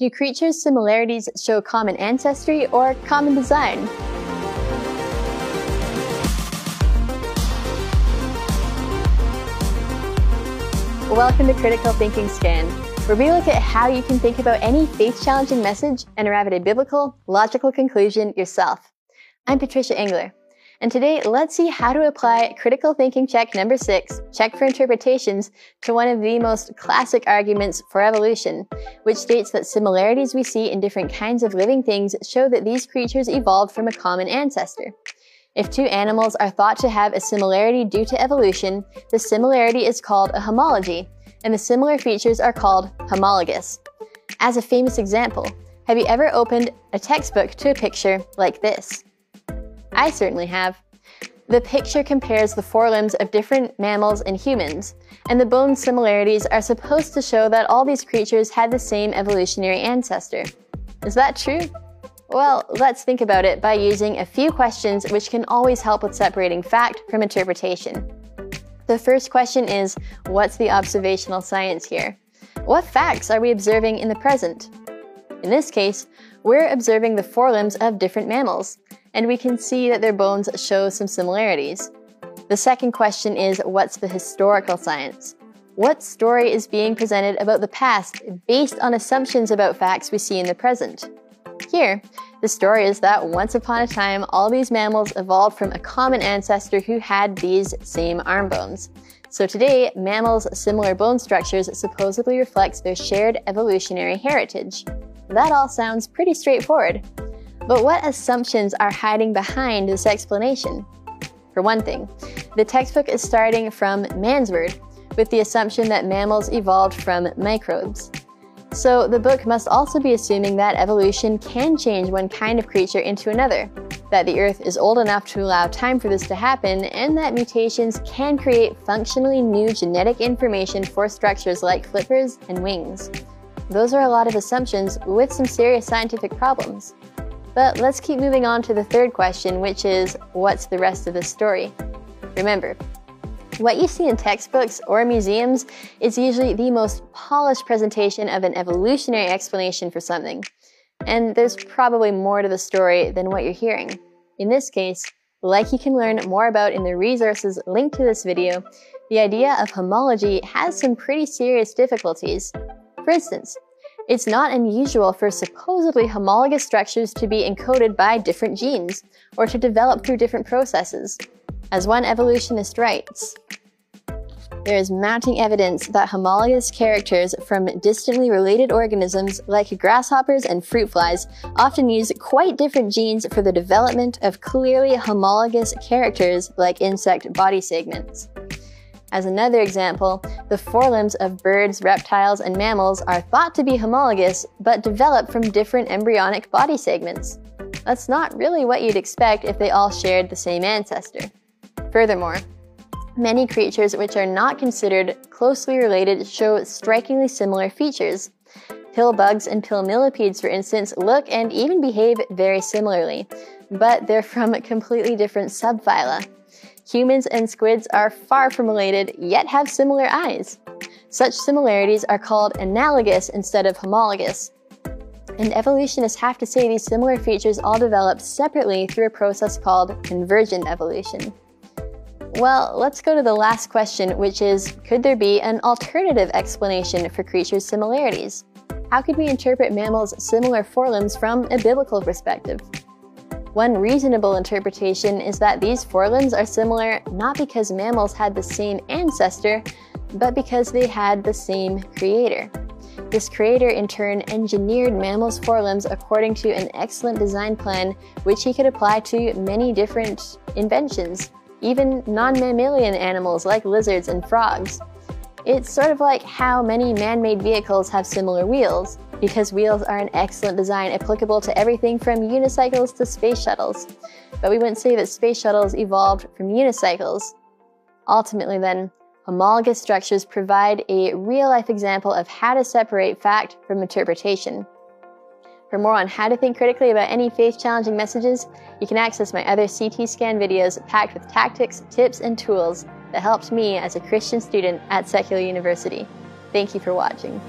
Do creatures' similarities show common ancestry or common design? Welcome to Critical Thinking Scan, where we look at how you can think about any faith challenging message and arrive at a biblical, logical conclusion yourself. I'm Patricia Engler. And today, let's see how to apply critical thinking check number six, check for interpretations, to one of the most classic arguments for evolution, which states that similarities we see in different kinds of living things show that these creatures evolved from a common ancestor. If two animals are thought to have a similarity due to evolution, the similarity is called a homology, and the similar features are called homologous. As a famous example, have you ever opened a textbook to a picture like this? I certainly have. The picture compares the forelimbs of different mammals and humans, and the bone similarities are supposed to show that all these creatures had the same evolutionary ancestor. Is that true? Well, let's think about it by using a few questions which can always help with separating fact from interpretation. The first question is What's the observational science here? What facts are we observing in the present? In this case, we're observing the forelimbs of different mammals, and we can see that their bones show some similarities. The second question is what's the historical science? What story is being presented about the past based on assumptions about facts we see in the present? Here, the story is that once upon a time, all these mammals evolved from a common ancestor who had these same arm bones. So today, mammals' similar bone structures supposedly reflects their shared evolutionary heritage. That all sounds pretty straightforward. But what assumptions are hiding behind this explanation? For one thing, the textbook is starting from man's word, with the assumption that mammals evolved from microbes. So the book must also be assuming that evolution can change one kind of creature into another, that the Earth is old enough to allow time for this to happen, and that mutations can create functionally new genetic information for structures like flippers and wings. Those are a lot of assumptions with some serious scientific problems. But let's keep moving on to the third question, which is what's the rest of the story? Remember, what you see in textbooks or museums is usually the most polished presentation of an evolutionary explanation for something. And there's probably more to the story than what you're hearing. In this case, like you can learn more about in the resources linked to this video, the idea of homology has some pretty serious difficulties. For instance, it's not unusual for supposedly homologous structures to be encoded by different genes, or to develop through different processes. As one evolutionist writes, there is mounting evidence that homologous characters from distantly related organisms like grasshoppers and fruit flies often use quite different genes for the development of clearly homologous characters like insect body segments. As another example, the forelimbs of birds, reptiles, and mammals are thought to be homologous, but develop from different embryonic body segments. That's not really what you'd expect if they all shared the same ancestor. Furthermore, many creatures which are not considered closely related show strikingly similar features. Pill bugs and pill millipedes, for instance, look and even behave very similarly, but they're from completely different subphyla. Humans and squids are far from related, yet have similar eyes. Such similarities are called analogous instead of homologous. And evolutionists have to say these similar features all developed separately through a process called convergent evolution. Well, let's go to the last question, which is Could there be an alternative explanation for creatures' similarities? How could we interpret mammals' similar forelimbs from a biblical perspective? One reasonable interpretation is that these forelimbs are similar not because mammals had the same ancestor, but because they had the same creator. This creator in turn engineered mammals' forelimbs according to an excellent design plan, which he could apply to many different inventions, even non mammalian animals like lizards and frogs. It's sort of like how many man made vehicles have similar wheels because wheels are an excellent design applicable to everything from unicycles to space shuttles. But we wouldn't say that space shuttles evolved from unicycles. Ultimately, then, homologous structures provide a real life example of how to separate fact from interpretation. For more on how to think critically about any faith challenging messages, you can access my other CT scan videos packed with tactics, tips, and tools that helped me as a Christian student at Secular University. Thank you for watching.